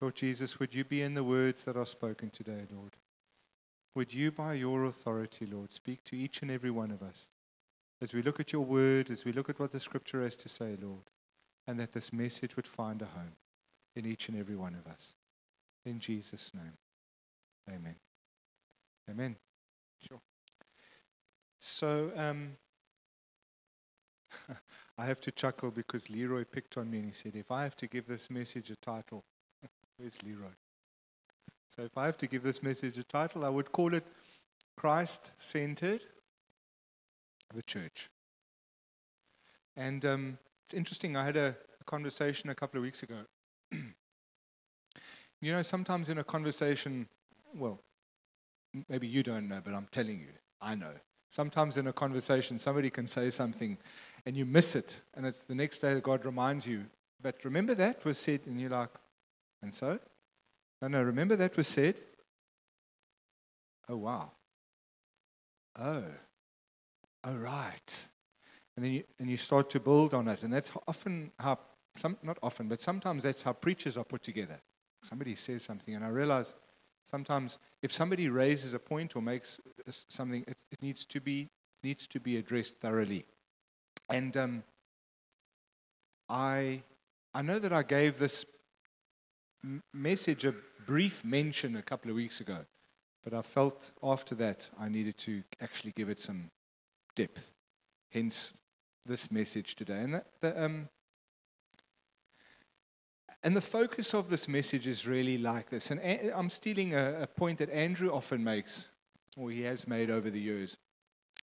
Lord Jesus, would you be in the words that are spoken today, Lord? Would you, by your authority, Lord, speak to each and every one of us as we look at your word, as we look at what the scripture has to say, Lord, and that this message would find a home in each and every one of us. In Jesus' name, amen. Amen. Sure. So, um, I have to chuckle because Leroy picked on me and he said, if I have to give this message a title, where's Leroy? So if I have to give this message a title, I would call it Christ Centered the Church. And um, it's interesting, I had a, a conversation a couple of weeks ago. you know, sometimes in a conversation, well, maybe you don't know, but I'm telling you, I know. Sometimes in a conversation, somebody can say something and you miss it, and it's the next day that God reminds you. But remember that was said, and you're like, and so? No, no, remember that was said? Oh, wow. Oh. Oh, right. And then you, and you start to build on it. And that's often how, some, not often, but sometimes that's how preachers are put together. Somebody says something, and I realize sometimes if somebody raises a point or makes something, it, it needs to be needs to be addressed thoroughly. And um, I I know that I gave this message a brief mention a couple of weeks ago, but I felt after that I needed to actually give it some depth. Hence, this message today. And, that, the, um, and the focus of this message is really like this. And I'm stealing a, a point that Andrew often makes, or he has made over the years.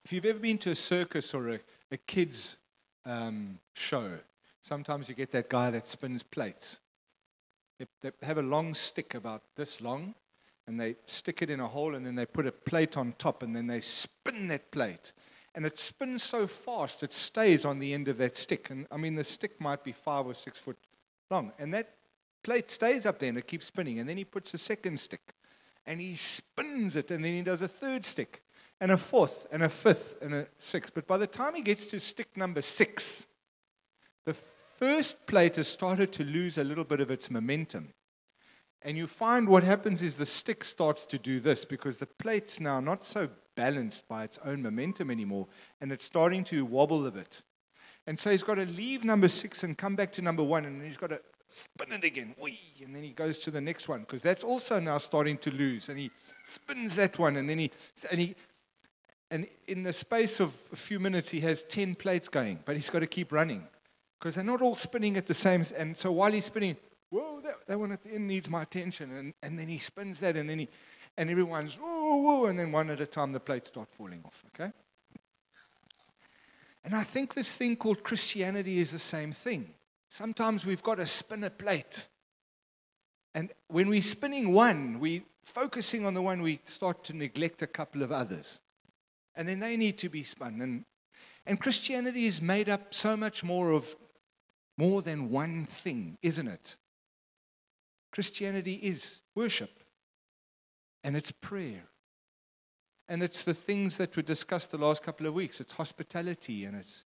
If you've ever been to a circus or a, a kids' um, show, sometimes you get that guy that spins plates. They have a long stick about this long, and they stick it in a hole, and then they put a plate on top, and then they spin that plate. And it spins so fast, it stays on the end of that stick. And I mean, the stick might be five or six foot long. And that plate stays up there and it keeps spinning. And then he puts a second stick and he spins it. And then he does a third stick and a fourth and a fifth and a sixth. But by the time he gets to stick number six, the first plate has started to lose a little bit of its momentum. And you find what happens is the stick starts to do this because the plate's now not so balanced by its own momentum anymore and it's starting to wobble a bit. And so he's got to leave number six and come back to number one and he's got to spin it again. Whee! And then he goes to the next one because that's also now starting to lose. And he spins that one and then he, and he, and in the space of a few minutes, he has 10 plates going, but he's got to keep running because they're not all spinning at the same. And so while he's spinning, whoa, that, that one at the end needs my attention. And, and then he spins that, and then he, and everyone's, whoa, whoa, and then one at a time the plates start falling off, okay? And I think this thing called Christianity is the same thing. Sometimes we've got to spin a plate. And when we're spinning one, we're focusing on the one, we start to neglect a couple of others. And then they need to be spun. And, and Christianity is made up so much more of more than one thing, isn't it? Christianity is worship, and it's prayer, and it's the things that were discussed the last couple of weeks. It's hospitality, and it's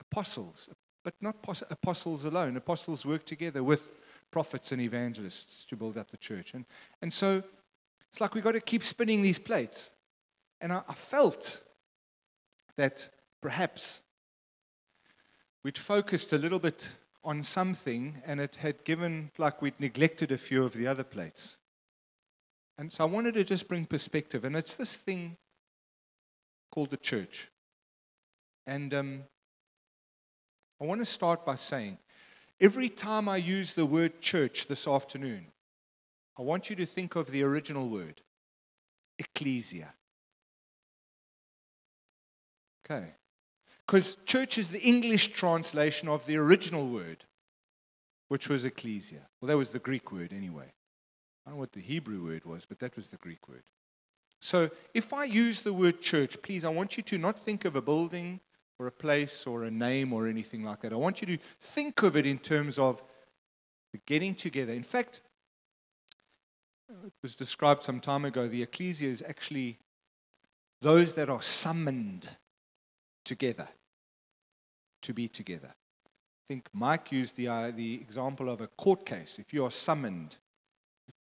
apostles, but not apostles alone. Apostles work together with prophets and evangelists to build up the church. And, and so it's like we've got to keep spinning these plates. And I, I felt that perhaps we'd focused a little bit on something and it had given, like we'd neglected a few of the other plates. And so I wanted to just bring perspective, and it's this thing called the church. And um, I want to start by saying every time I use the word church this afternoon, I want you to think of the original word, ecclesia. Okay. Because church is the English translation of the original word, which was ecclesia. Well, that was the Greek word anyway. I don't know what the Hebrew word was, but that was the Greek word. So if I use the word church, please, I want you to not think of a building or a place or a name or anything like that. I want you to think of it in terms of the getting together. In fact, it was described some time ago the ecclesia is actually those that are summoned together to be together. I think Mike used the, uh, the example of a court case. If you are summoned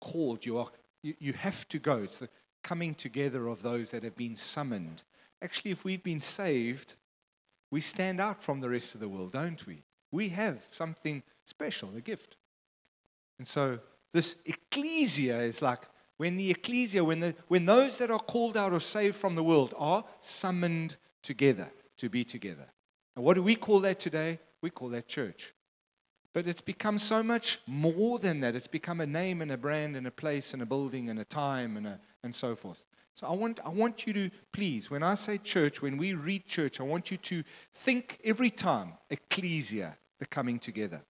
called. You, are, you, you have to go. It's the coming together of those that have been summoned. Actually, if we've been saved, we stand out from the rest of the world, don't we? We have something special, a gift. And so this ecclesia is like when the ecclesia, when, the, when those that are called out or saved from the world are summoned together to be together. And what do we call that today? We call that church. But it's become so much more than that. It's become a name and a brand and a place and a building and a time and, a, and so forth. So I want, I want you to, please, when I say church, when we read church, I want you to think every time ecclesia, the coming together.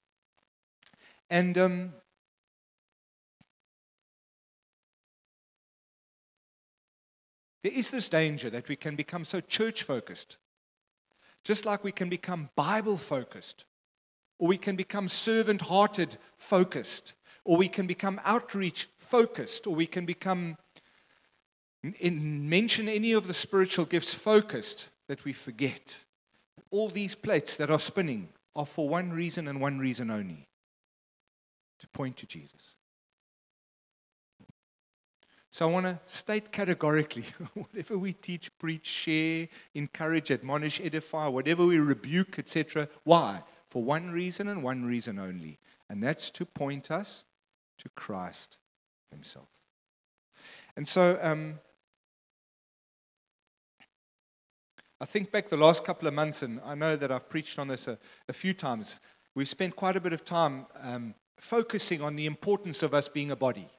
And um, there is this danger that we can become so church focused, just like we can become Bible focused, or we can become servant hearted focused, or we can become outreach focused, or we can become in, mention any of the spiritual gifts focused that we forget. All these plates that are spinning are for one reason and one reason only to point to Jesus. So I want to state categorically whatever we teach, preach, share, encourage, admonish, edify, whatever we rebuke, etc. Why? For one reason and one reason only. And that's to point us to Christ Himself. And so um, I think back the last couple of months, and I know that I've preached on this a, a few times. We've spent quite a bit of time um, focusing on the importance of us being a body,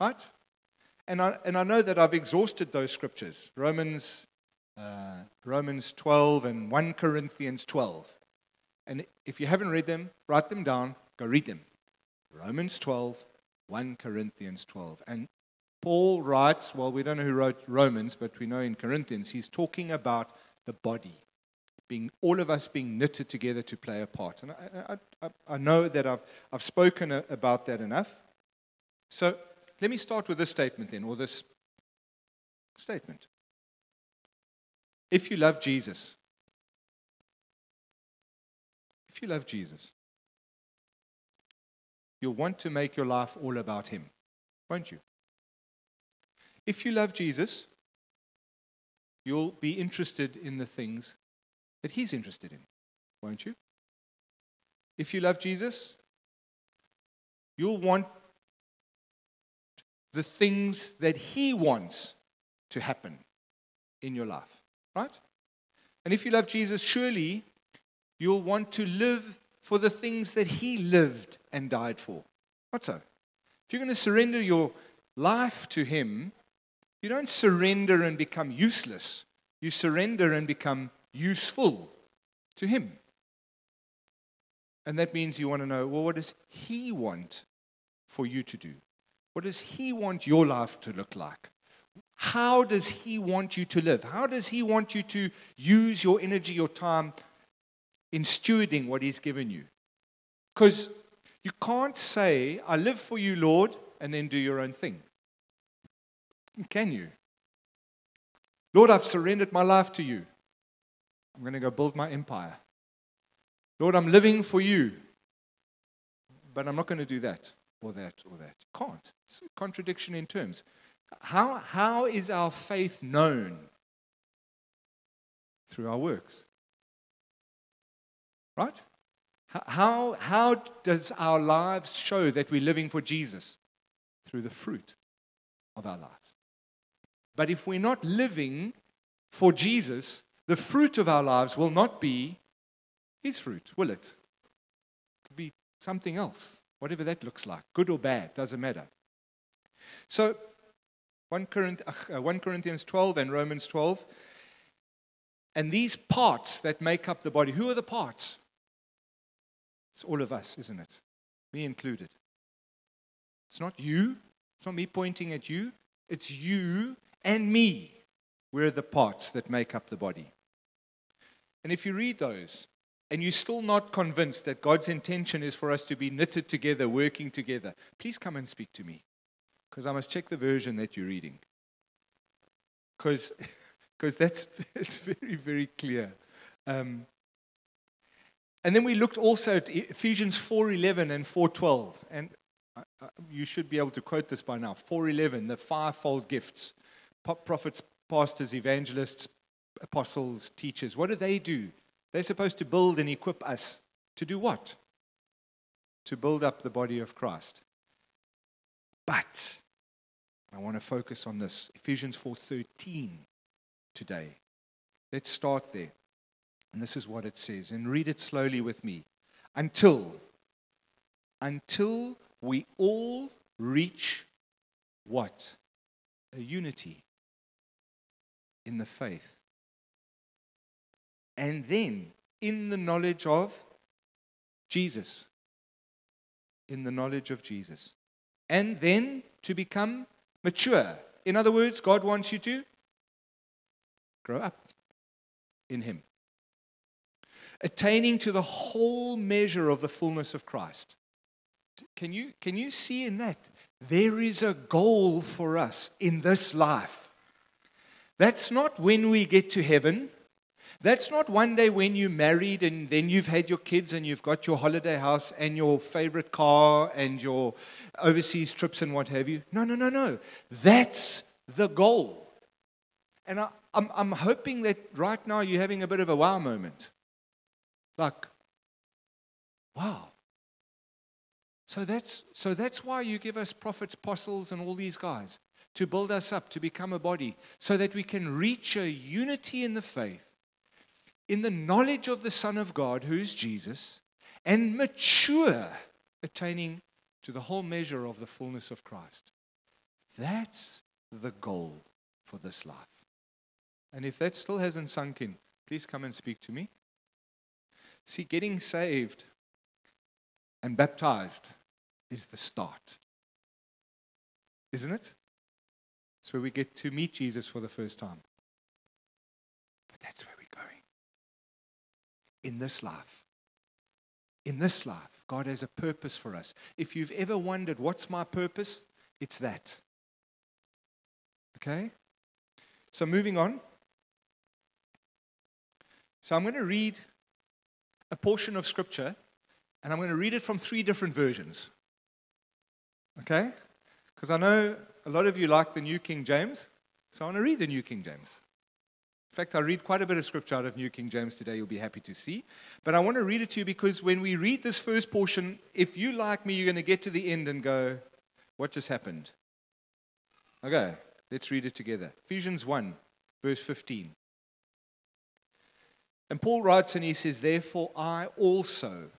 right? And I, and I know that I've exhausted those scriptures Romans, uh, Romans 12 and 1 Corinthians 12. And if you haven't read them, write them down, go read them. Romans 12, 1 Corinthians 12. And Paul writes, well, we don't know who wrote Romans, but we know in Corinthians, he's talking about the body, being all of us being knitted together to play a part. And I, I, I know that I've, I've spoken about that enough. So let me start with this statement then, or this statement. If you love Jesus, if you love Jesus, you'll want to make your life all about Him, won't you? If you love Jesus, you'll be interested in the things that He's interested in, won't you? If you love Jesus, you'll want the things that He wants to happen in your life, right? And if you love Jesus, surely you'll want to live for the things that He lived and died for. Not so. If you're going to surrender your life to Him, you don't surrender and become useless. You surrender and become useful to Him. And that means you want to know well, what does He want for you to do? What does He want your life to look like? How does He want you to live? How does He want you to use your energy, your time in stewarding what He's given you? Because you can't say, I live for you, Lord, and then do your own thing. Can you? Lord, I've surrendered my life to you. I'm going to go build my empire. Lord, I'm living for you. But I'm not going to do that or that or that. Can't. It's a contradiction in terms. How, how is our faith known? Through our works. Right? How, how does our lives show that we're living for Jesus? Through the fruit of our lives. But if we're not living for Jesus, the fruit of our lives will not be His fruit, will it? It could be something else, whatever that looks like, good or bad, doesn't matter. So, 1, uh, Corinthians 12 and Romans 12. And these parts that make up the body, who are the parts? It's all of us, isn't it? Me included. It's not you. It's not me pointing at you. It's you and me. We're the parts that make up the body. And if you read those and you're still not convinced that God's intention is for us to be knitted together, working together, please come and speak to me because I must check the version that you're reading. Because that's it's very, very clear. Um, and then we looked also at Ephesians 4:11 and 4:12, and uh, you should be able to quote this by now 411, the fivefold gifts prophets, pastors, evangelists, apostles, teachers. What do they do? They're supposed to build and equip us to do what? To build up the body of Christ. But I want to focus on this Ephesians 4:13 today. Let's start there. And this is what it says and read it slowly with me. Until until we all reach what? A unity in the faith. And then in the knowledge of Jesus. In the knowledge of Jesus. And then to become mature. In other words, God wants you to grow up in Him. Attaining to the whole measure of the fullness of Christ. Can you, can you see in that? There is a goal for us in this life. That's not when we get to heaven. That's not one day when you're married and then you've had your kids and you've got your holiday house and your favorite car and your overseas trips and what have you. No, no, no, no. That's the goal. And I, am I'm, I'm hoping that right now you're having a bit of a wow moment. Like, wow. So that's, so that's why you give us prophets, apostles, and all these guys to build us up, to become a body, so that we can reach a unity in the faith, in the knowledge of the Son of God, who's Jesus, and mature, attaining to the whole measure of the fullness of Christ. That's the goal for this life. And if that still hasn't sunk in, please come and speak to me. See, getting saved and baptized is the start. Isn't it? It's where we get to meet Jesus for the first time. But that's where we're going. In this life. In this life, God has a purpose for us. If you've ever wondered, what's my purpose? It's that. Okay? So, moving on. So, I'm going to read a portion of Scripture, and I'm going to read it from three different versions. Okay? Because I know a lot of you like the New King James, so I want to read the New King James. In fact, I read quite a bit of scripture out of New King James today, you'll be happy to see. But I want to read it to you because when we read this first portion, if you like me, you're going to get to the end and go, What just happened? Okay, let's read it together. Ephesians 1, verse 15. And Paul writes and he says, Therefore, I also,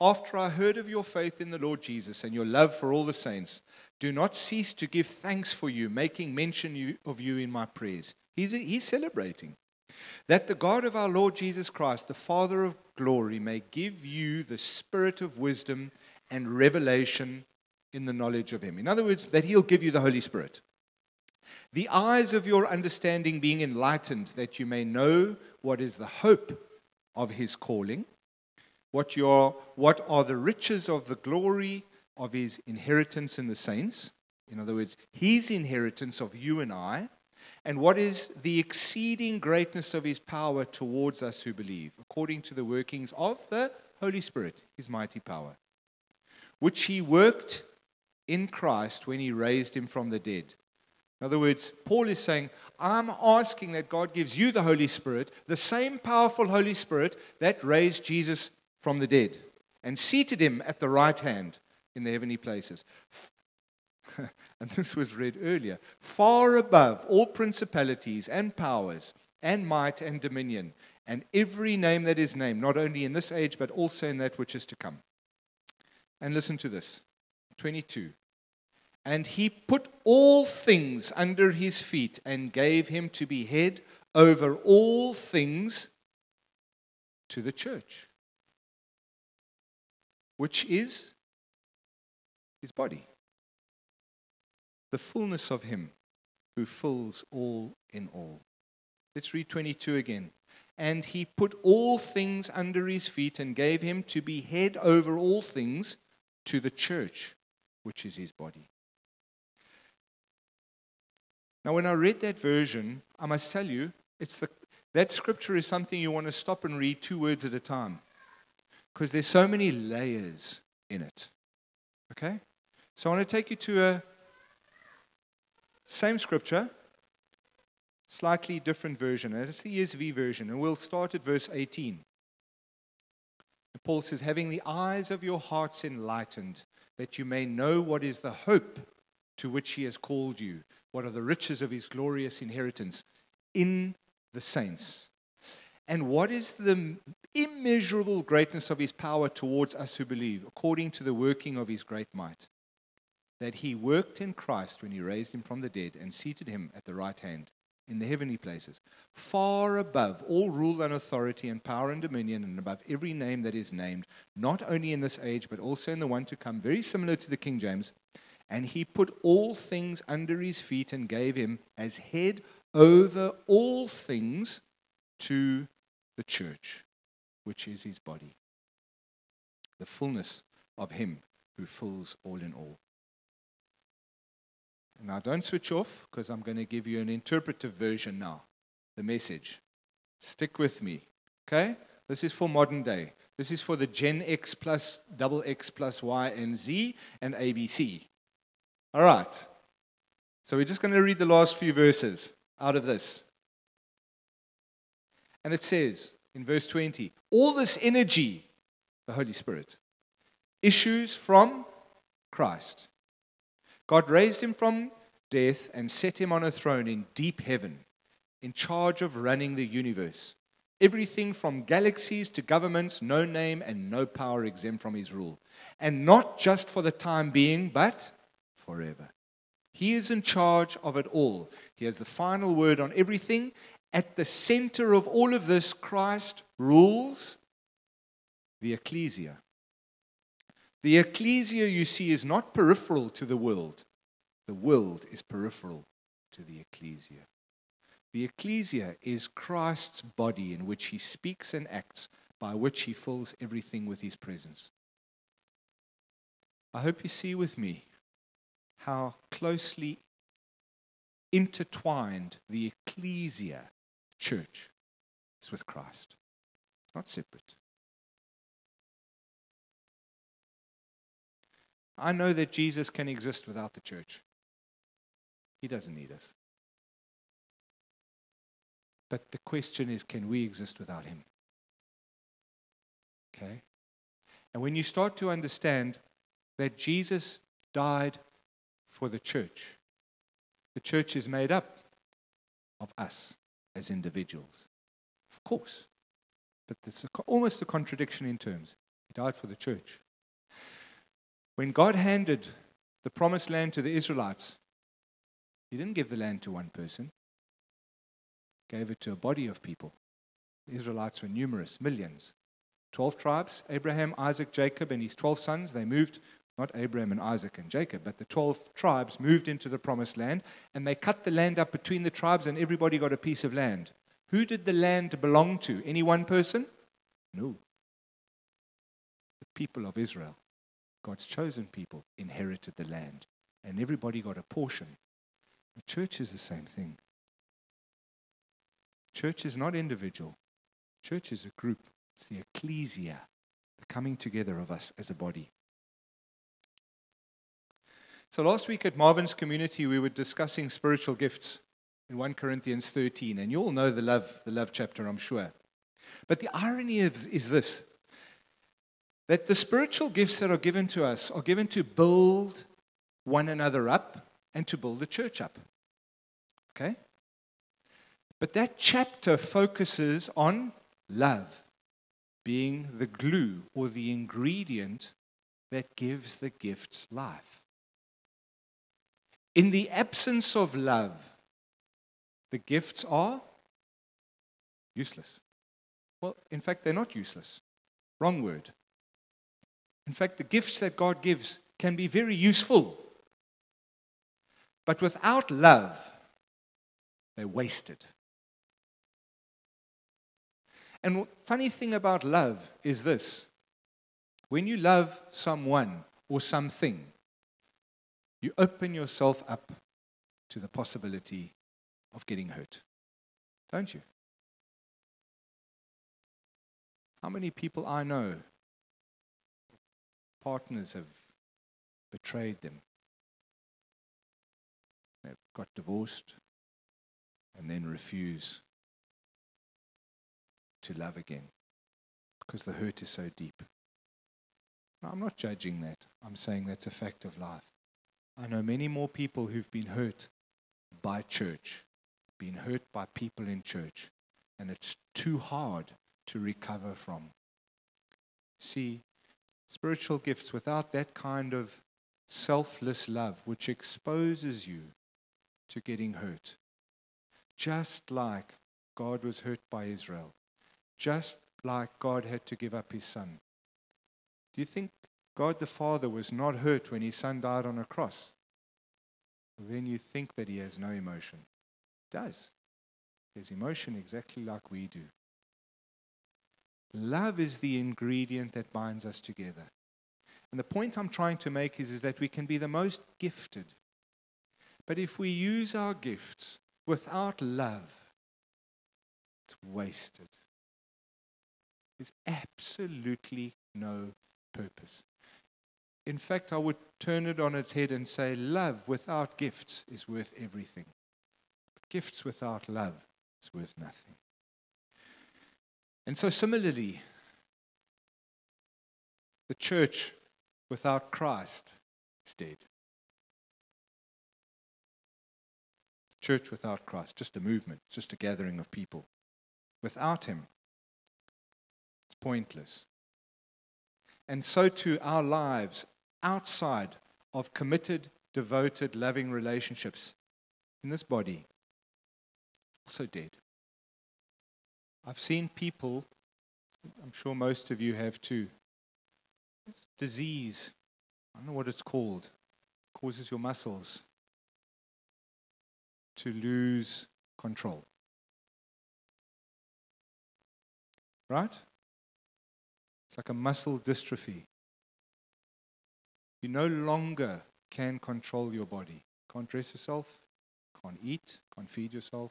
after I heard of your faith in the Lord Jesus and your love for all the saints, do not cease to give thanks for you, making mention of you in my prayers. He's, he's celebrating. That the God of our Lord Jesus Christ, the Father of glory, may give you the spirit of wisdom and revelation in the knowledge of Him. In other words, that He'll give you the Holy Spirit. The eyes of your understanding being enlightened, that you may know what is the hope of His calling, what, your, what are the riches of the glory of his inheritance in the saints. In other words, his inheritance of you and I. And what is the exceeding greatness of his power towards us who believe, according to the workings of the Holy Spirit, his mighty power, which he worked in Christ when he raised him from the dead. In other words, Paul is saying, I'm asking that God gives you the Holy Spirit, the same powerful Holy Spirit that raised Jesus from the dead and seated him at the right hand in the heavenly places. and this was read earlier far above all principalities and powers and might and dominion and every name that is named, not only in this age, but also in that which is to come. And listen to this 22. And he put all things under his feet and gave him to be head over all things to the church, which is his body. The fullness of him who fills all in all. Let's read 22 again. And he put all things under his feet and gave him to be head over all things to the church, which is his body. Now, when I read that version, I must tell you, it's the, that scripture is something you want to stop and read two words at a time because there's so many layers in it. Okay? So I want to take you to a same scripture, slightly different version. It's the ESV version, and we'll start at verse 18. And Paul says, Having the eyes of your hearts enlightened, that you may know what is the hope to which he has called you, what are the riches of his glorious inheritance in the saints, and what is the immeasurable greatness of his power towards us who believe, according to the working of his great might that he worked in Christ when he raised him from the dead and seated him at the right hand in the heavenly places, far above all rule and authority and power and dominion, and above every name that is named, not only in this age, but also in the one to come, very similar to the King James. And he put all things under his feet and gave him as head over all things to the church, which is his body, the fullness of him who fills all in all. Now, don't switch off because I'm going to give you an interpretive version now, the message. Stick with me, okay? This is for modern day. This is for the Gen X plus double X plus Y and Z and ABC. All right. So we're just going to read the last few verses out of this. And it says in verse 20 all this energy, the Holy Spirit, issues from Christ. God raised him from death and set him on a throne in deep heaven, in charge of running the universe. Everything from galaxies to governments, no name and no power exempt from his rule. And not just for the time being, but forever. He is in charge of it all. He has the final word on everything. At the center of all of this, Christ rules the ecclesia. The ecclesia, you see, is not peripheral to the world. The world is peripheral to the ecclesia. The ecclesia is Christ's body in which he speaks and acts, by which he fills everything with his presence. I hope you see with me how closely intertwined the ecclesia, church, is with Christ. It's not separate. I know that Jesus can exist without the church. He doesn't need us. But the question is can we exist without him? Okay? And when you start to understand that Jesus died for the church, the church is made up of us as individuals. Of course. But there's almost a contradiction in terms. He died for the church. When God handed the promised land to the Israelites, He didn't give the land to one person, he gave it to a body of people. The Israelites were numerous, millions. 12 tribes Abraham, Isaac, Jacob, and his 12 sons. They moved, not Abraham and Isaac and Jacob, but the 12 tribes moved into the promised land, and they cut the land up between the tribes, and everybody got a piece of land. Who did the land belong to? Any one person? No. The people of Israel. God's chosen people inherited the land, and everybody got a portion. The church is the same thing. Church is not individual, church is a group. It's the ecclesia, the coming together of us as a body. So last week at Marvin's community, we were discussing spiritual gifts in 1 Corinthians 13, and you all know the love, the love chapter, I'm sure. But the irony is, is this that the spiritual gifts that are given to us are given to build one another up and to build the church up. Okay? But that chapter focuses on love being the glue or the ingredient that gives the gifts life. In the absence of love, the gifts are useless. Well, in fact, they're not useless. Wrong word. In fact, the gifts that God gives can be very useful. But without love, they're wasted. And funny thing about love is this when you love someone or something, you open yourself up to the possibility of getting hurt. Don't you? How many people I know partners have betrayed them, have got divorced, and then refuse to love again because the hurt is so deep. Now, I'm not judging that. I'm saying that's a fact of life. I know many more people who've been hurt by church, been hurt by people in church, and it's too hard to recover from. See, spiritual gifts without that kind of selfless love, which exposes you to getting hurt, just like God was hurt by Israel, just like God had to give up his son. Do you think God the Father was not hurt when his son died on a cross? then you think that he has no emotion. He does. He has emotion exactly like we do. Love is the ingredient that binds us together. And the point I'm trying to make is, is that we can be the most gifted. But if we use our gifts without love, it's wasted. There's absolutely no purpose. In fact, I would turn it on its head and say, love without gifts is worth everything. But gifts without love is worth nothing. And so, similarly, the church without Christ is dead. Church without Christ, just a movement, just a gathering of people. Without Him, it's pointless. And so too our lives outside of committed, devoted, loving relationships in this body, also dead. I've seen people, I'm sure most of you have too, disease, I don't know what it's called, causes your muscles to lose control. Right? It's like a muscle dystrophy. You no longer can control your body. Can't dress yourself, can't eat, can't feed yourself,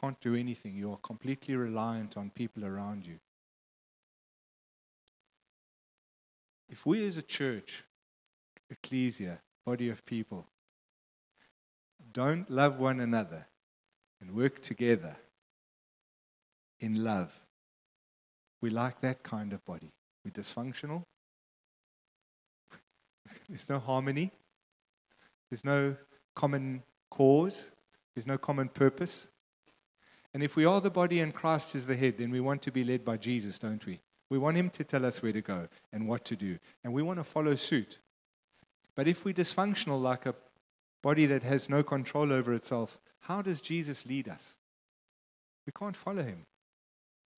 can't do anything. You are completely reliant on people around you. If we as a church, ecclesia, body of people, don't love one another and work together in love, we like that kind of body. We're dysfunctional. There's no harmony. There's no common cause. There's no common purpose. And if we are the body and Christ is the head, then we want to be led by Jesus, don't we? We want Him to tell us where to go and what to do. And we want to follow suit. But if we're dysfunctional, like a body that has no control over itself, how does Jesus lead us? We can't follow Him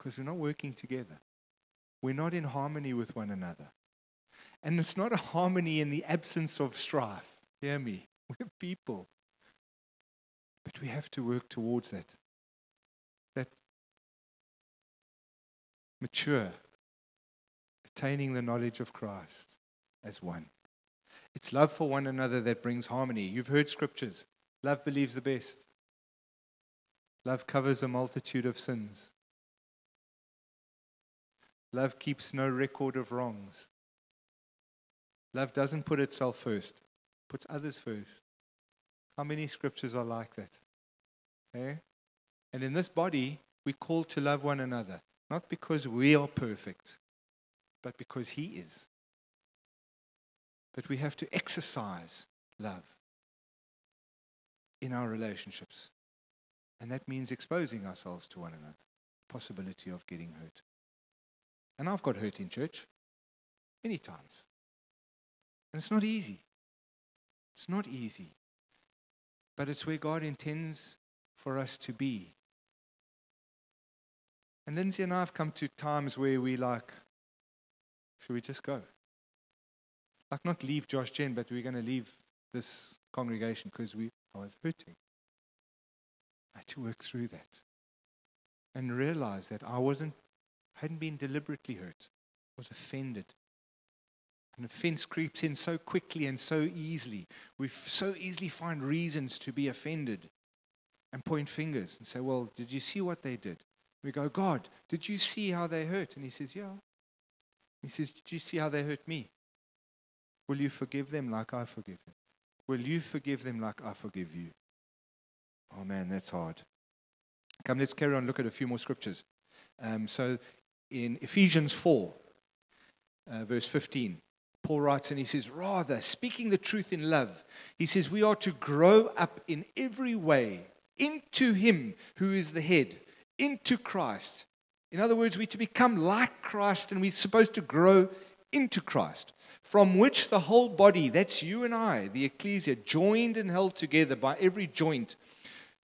because we're not working together. We're not in harmony with one another. And it's not a harmony in the absence of strife. Hear me. We're people. But we have to work towards that. That mature, attaining the knowledge of Christ as one. It's love for one another that brings harmony. You've heard scriptures. Love believes the best. Love covers a multitude of sins. Love keeps no record of wrongs. Love doesn't put itself first, puts others first. How many scriptures are like that? Okay? Eh? And in this body, we call to love one another, not because we are perfect, but because He is. But we have to exercise love in our relationships. And that means exposing ourselves to one another, possibility of getting hurt. And I've got hurt in church many times. And it's not easy. It's not easy. But it's where God intends for us to be. And Lindsay and I have come to times where we like, should we just go? Like not leave Josh Gen, but we're going to leave this congregation because we I was hurting. I had to work through that and realize that I wasn't hadn't been deliberately hurt. Was offended. An offense creeps in so quickly and so easily. We so easily find reasons to be offended and point fingers and say, Well, did you see what they did? We go, God, did you see how they hurt? And he says, Yeah. He says, Did you see how they hurt me? Will you forgive them like I forgive them? Will you forgive them like I forgive you? Oh man, that's hard. Come, let's carry on. Look at a few more scriptures. Um, so in Ephesians 4, uh, verse 15, Paul writes and he says, Rather, speaking the truth in love, he says, we are to grow up in every way into him who is the head, into Christ. In other words, we're to become like Christ and we're supposed to grow into Christ, from which the whole body, that's you and I, the ecclesia, joined and held together by every joint,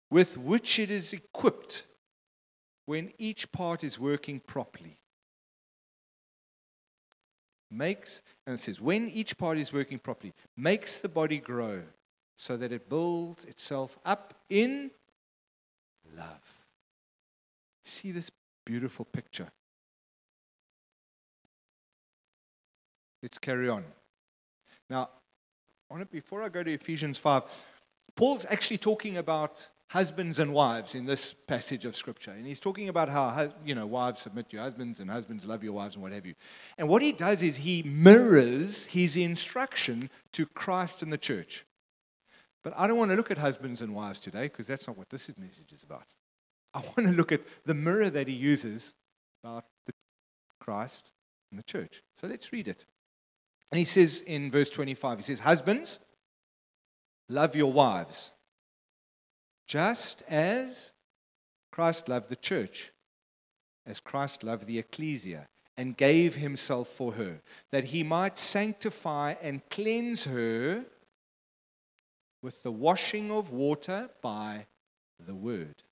with which it is equipped when each part is working properly. Makes, and it says, when each part is working properly, makes the body grow so that it builds itself up in love. See this beautiful picture. Let's carry on. Now, on it, before I go to Ephesians 5, Paul's actually talking about husbands and wives in this passage of scripture. And he's talking about how, you know, wives submit to your husbands and husbands love your wives and what have you. And what he does is he mirrors his instruction to Christ and the church. But I don't want to look at husbands and wives today because that's not what this message is about. I want to look at the mirror that he uses about the Christ and the church. So let's read it. And he says in verse 25, he says, Husbands, love your wives, just as Christ loved the church, as Christ loved the ecclesia, and gave himself for her, that he might sanctify and cleanse her with the washing of water by the word,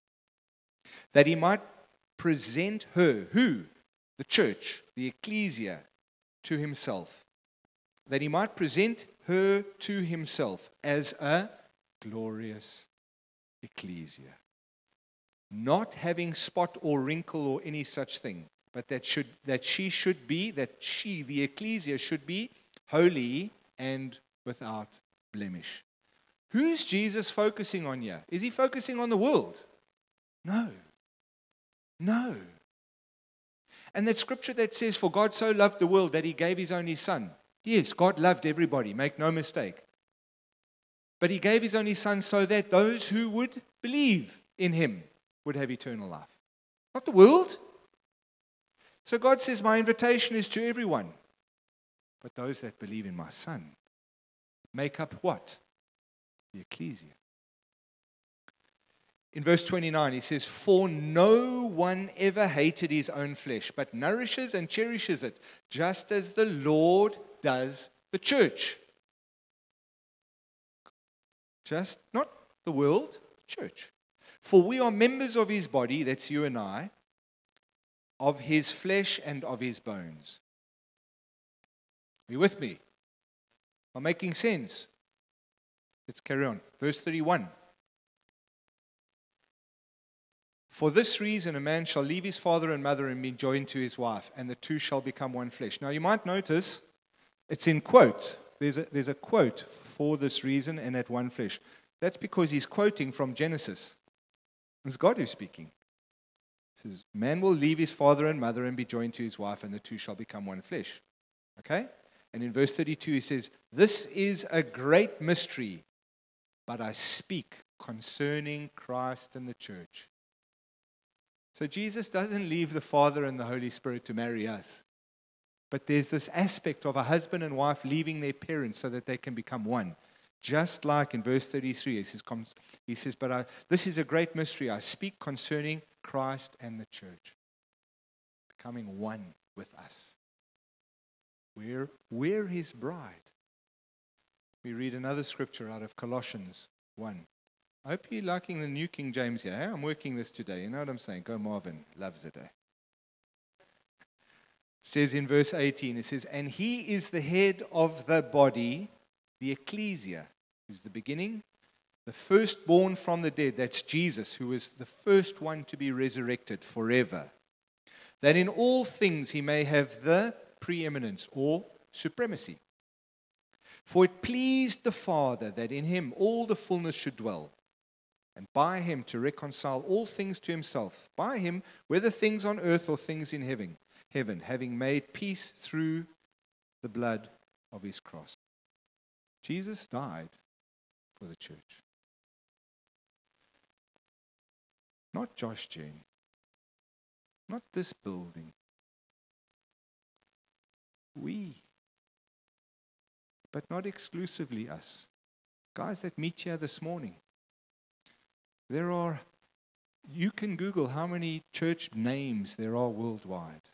that he might present her, who? The church, the ecclesia, to himself that he might present her to himself as a glorious ecclesia, not having spot or wrinkle or any such thing, but that, should, that she should be, that she, the ecclesia, should be holy and without blemish. Who's Jesus focusing on here? Is he focusing on the world? No. No. And that scripture that says, For God so loved the world that he gave his only son. Yes, God loved everybody, make no mistake. But he gave his only son so that those who would believe in him would have eternal life. Not the world. So God says, My invitation is to everyone. But those that believe in my son make up what? The ecclesia. In verse 29, he says, For no one ever hated his own flesh, but nourishes and cherishes it, just as the Lord does the church. Just not the world, church. For we are members of his body, that's you and I, of his flesh and of his bones. Are you with me? Am making sense? Let's carry on. Verse 31. For this reason, a man shall leave his father and mother and be joined to his wife, and the two shall become one flesh. Now, you might notice it's in quote. There's a, there's a quote for this reason and at one flesh. That's because he's quoting from Genesis. It's God who's speaking. He says, Man will leave his father and mother and be joined to his wife, and the two shall become one flesh. Okay? And in verse 32, he says, This is a great mystery, but I speak concerning Christ and the church. So Jesus doesn't leave the Father and the Holy Spirit to marry us. But there's this aspect of a husband and wife leaving their parents so that they can become one. Just like in verse 33, he says, he says But I, this is a great mystery. I speak concerning Christ and the church, becoming one with us. We're, we're his bride. We read another scripture out of Colossians 1. I hope you're liking the New King James here. I'm working this today. You know what I'm saying? Go Marvin. Loves it. Eh? Says in verse 18, it says, And he is the head of the body, the ecclesia, who's the beginning, the firstborn from the dead. That's Jesus, who is the first one to be resurrected forever. That in all things he may have the preeminence or supremacy. For it pleased the Father that in him all the fullness should dwell, and by him to reconcile all things to himself, by him, whether things on earth or things in heaven heaven, having made peace through the blood of his cross. Jesus died for the church. Not Josh Gen. Not this building. We. But not exclusively us. Guys that meet here this morning. There are, you can Google how many church names there are worldwide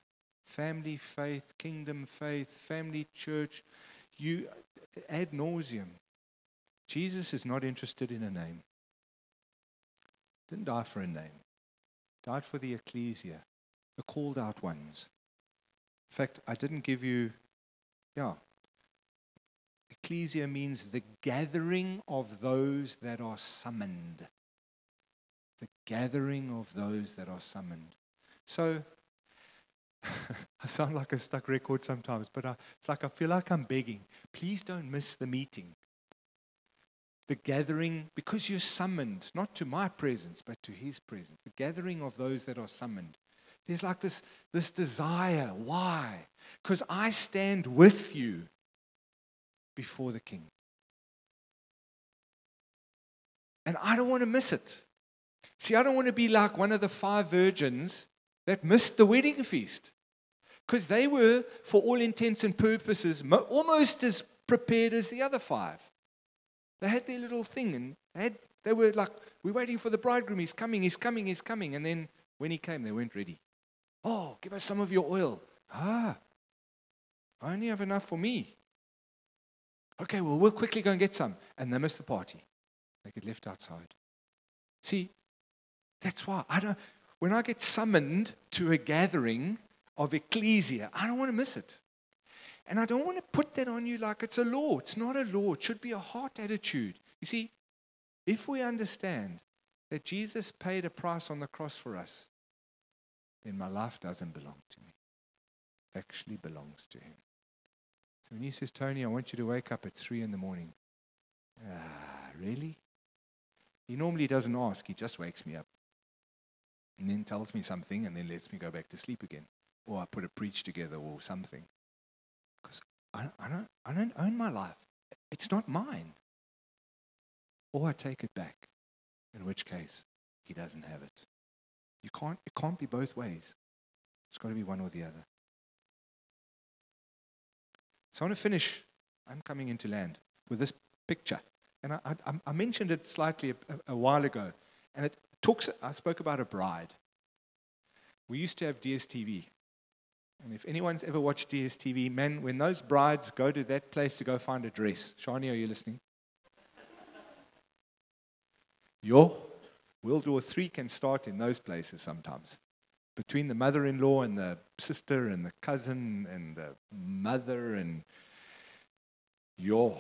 family faith, kingdom faith, family church. You ad nauseum. Jesus is not interested in a name. Didn't die for a name. Died for the ecclesia, the called out ones. In fact, I didn't give you, yeah. Ecclesia means the gathering of those that are summoned. The gathering of those that are summoned. So, I sound like a stuck record sometimes, but I, it's like I feel like I'm begging. Please don't miss the meeting. The gathering, because you're summoned, not to my presence, but to his presence. The gathering of those that are summoned. There's like this, this desire. Why? Because I stand with you before the king. And I don't want to miss it. See, I don't want to be like one of the five virgins that missed the wedding feast because they were, for all intents and purposes, almost as prepared as the other five. They had their little thing and they, had, they were like, We're waiting for the bridegroom. He's coming, he's coming, he's coming. And then when he came, they weren't ready. Oh, give us some of your oil. Ah, I only have enough for me. Okay, well, we'll quickly go and get some. And they missed the party. They get left outside. See, that's why I don't. When I get summoned to a gathering of ecclesia, I don't want to miss it. And I don't want to put that on you like it's a law. It's not a law, it should be a heart attitude. You see, if we understand that Jesus paid a price on the cross for us, then my life doesn't belong to me. It actually belongs to Him. So when He says, Tony, I want you to wake up at three in the morning, ah, really? He normally doesn't ask, He just wakes me up and then tells me something and then lets me go back to sleep again. Or I put a preach together or something. Because I, I, don't, I don't own my life. It's not mine. Or I take it back, in which case he doesn't have it. You can't, it can't be both ways. It's got to be one or the other. So I want to finish. I'm coming into land with this picture. And I, I, I mentioned it slightly a, a, a while ago. And it talks, I spoke about a bride. We used to have DSTV. And if anyone's ever watched DSTV, man, when those brides go to that place to go find a dress, Shani, are you listening? Your World War III can start in those places sometimes. Between the mother in law and the sister and the cousin and the mother and your,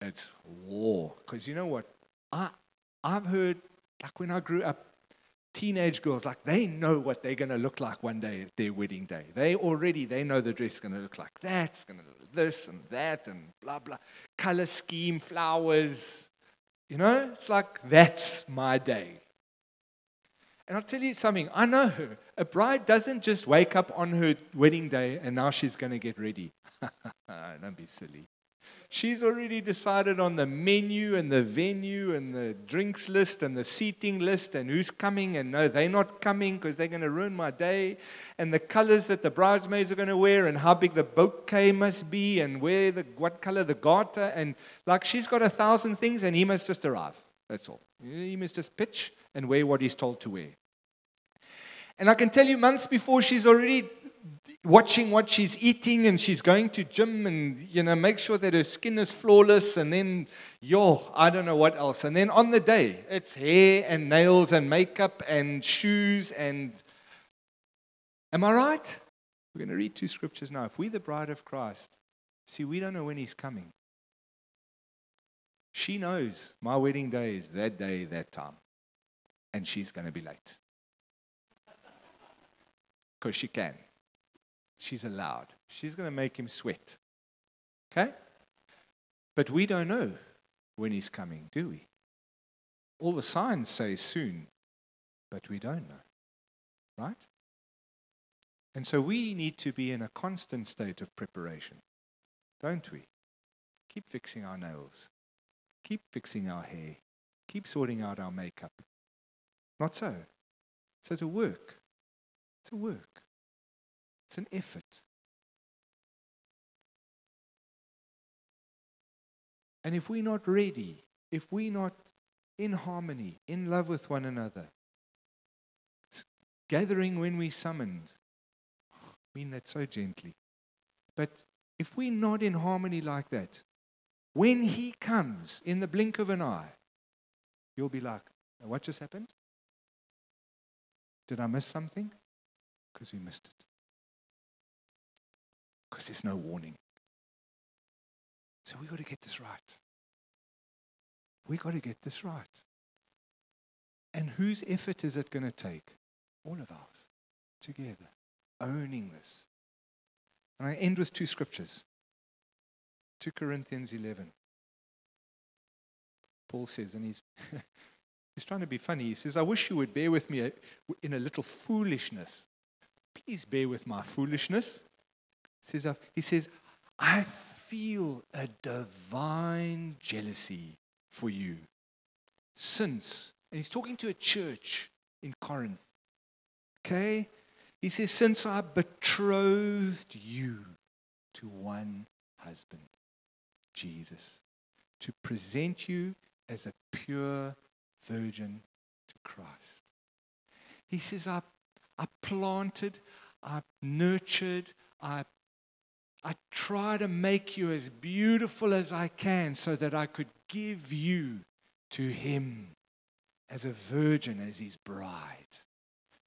it's war. Because you know what? I, I've heard like when I grew up, teenage girls, like they know what they're going to look like one day at their wedding day. They already, they know the dress is going to look like that, it's going to look this and that and blah, blah. Color scheme, flowers. You know, it's like that's my day. And I'll tell you something, I know a bride doesn't just wake up on her wedding day and now she's going to get ready. Don't be silly. She's already decided on the menu and the venue and the drinks list and the seating list and who's coming and no, they're not coming because they're going to ruin my day and the colors that the bridesmaids are going to wear and how big the bouquet must be and where the what color the garter and like she's got a thousand things and he must just arrive. That's all. He must just pitch and wear what he's told to wear. And I can tell you months before she's already watching what she's eating and she's going to gym and you know make sure that her skin is flawless and then yo i don't know what else. And then on the day it's hair and nails and makeup and shoes and am i right? We're going to read two scriptures now. If we're the bride of christ see we don't know when he's coming. She knows my wedding day is that day that time. And she's going to be late. Because she can she's allowed. She's going to make him sweat. Okay? But we don't know when he's coming, do we? All the signs say soon, but we don't know. Right? And so we need to be in a constant state of preparation, don't we? Keep fixing our nails, keep fixing our hair, keep sorting out our makeup. Not so. So it's a work. It's a work. It's an effort. And if we're not ready, if we're not in harmony, in love with one another, gathering when we're summoned, I mean that so gently. But if we're not in harmony like that, when he comes in the blink of an eye, you'll be like, what just happened? Did I miss something? Because we missed it. Because there's no warning. So we've got to get this right. We've got to get this right. And whose effort is it going to take? All of ours together, owning this. And I end with two scriptures 2 Corinthians 11. Paul says, and he's, he's trying to be funny. He says, I wish you would bear with me uh, in a little foolishness. Please bear with my foolishness. He says, uh, he says I feel a divine jealousy for you. Since, and he's talking to a church in Corinth. Okay? He says, Since I betrothed you to one husband, Jesus, to present you as a pure virgin to Christ. He says, I, I planted, I nurtured, I I try to make you as beautiful as I can so that I could give you to Him as a virgin, as His bride.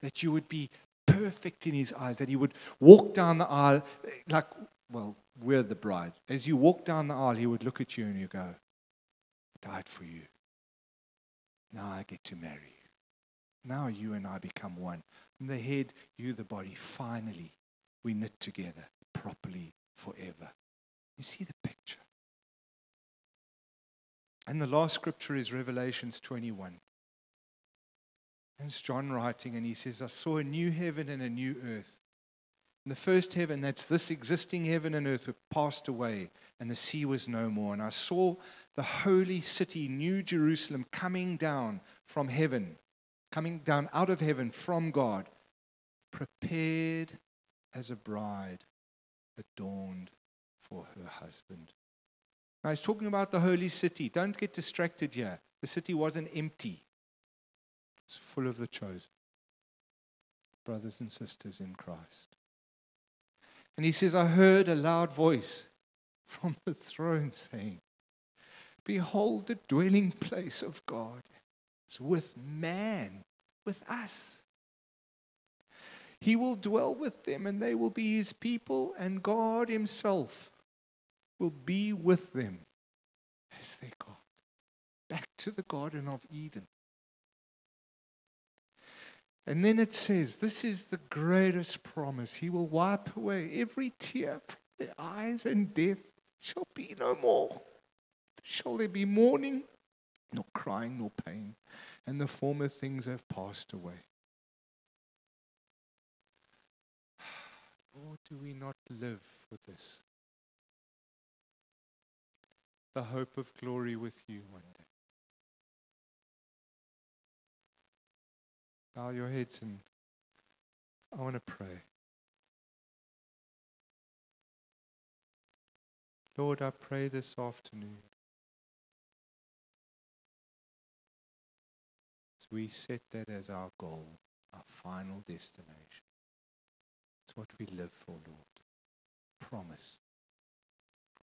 That you would be perfect in His eyes, that He would walk down the aisle like, well, we're the bride. As you walk down the aisle, He would look at you and you go, I died for you. Now I get to marry you. Now you and I become one. And the head, you the body. Finally, we knit together properly forever. You see the picture. And the last scripture is Revelations 21. And it's John writing, and he says, I saw a new heaven and a new earth. And the first heaven, that's this existing heaven and earth, were passed away, and the sea was no more. And I saw the holy city, New Jerusalem, coming down from heaven, coming down out of heaven from God, prepared as a bride adorned for her husband. Now he's talking about the holy city. Don't get distracted here. The city wasn't empty, it's full of the chosen, brothers and sisters in Christ. And he says, I heard a loud voice from the throne saying, Behold, the dwelling place of God is with man, with us. He will dwell with them, and they will be his people, and God himself will be with them as their God. Back to the Garden of Eden. And then it says, This is the greatest promise. He will wipe away every tear from their eyes, and death shall be no more. Shall there be mourning, nor crying, nor pain, and the former things have passed away. Do we not live for this? The hope of glory with you one day. Bow your heads and I want to pray. Lord, I pray this afternoon as we set that as our goal, our final destination. It's what we live for, Lord. Promise.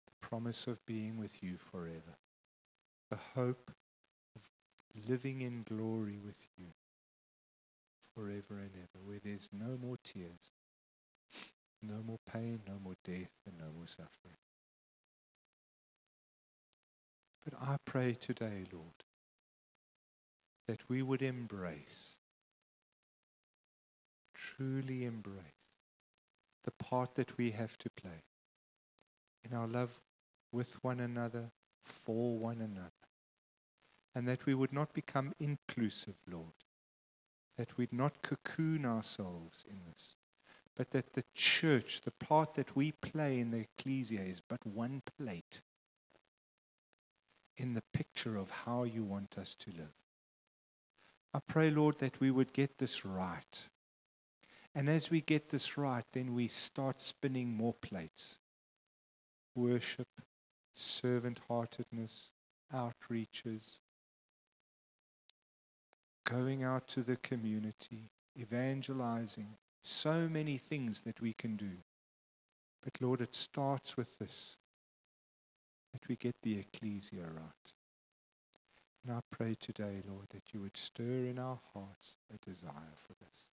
The promise of being with you forever. The hope of living in glory with you forever and ever, where there's no more tears, no more pain, no more death, and no more suffering. But I pray today, Lord, that we would embrace, truly embrace the part that we have to play in our love with one another, for one another. And that we would not become inclusive, Lord. That we'd not cocoon ourselves in this. But that the church, the part that we play in the ecclesia, is but one plate in the picture of how you want us to live. I pray, Lord, that we would get this right. And as we get this right, then we start spinning more plates worship, servant heartedness, outreaches, going out to the community, evangelizing, so many things that we can do. But Lord, it starts with this that we get the ecclesia right. And I pray today, Lord, that you would stir in our hearts a desire for this.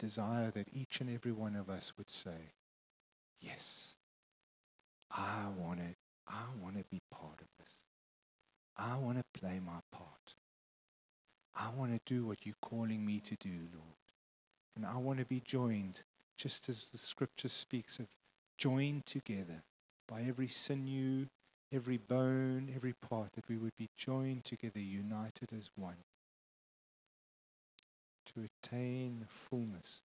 Desire that each and every one of us would say, Yes, I want to, I want to be part of this. I want to play my part. I want to do what you're calling me to do, Lord. And I want to be joined, just as the scripture speaks of joined together by every sinew, every bone, every part, that we would be joined together, united as one, to attain the fullness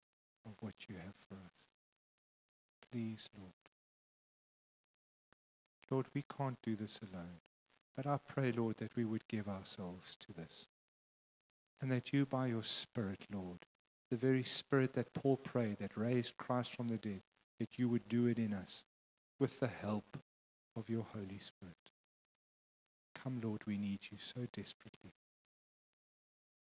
of what you have for us. Please, Lord. Lord, we can't do this alone. But I pray, Lord, that we would give ourselves to this. And that you, by your Spirit, Lord, the very Spirit that Paul prayed, that raised Christ from the dead, that you would do it in us with the help of your Holy Spirit. Come, Lord, we need you so desperately.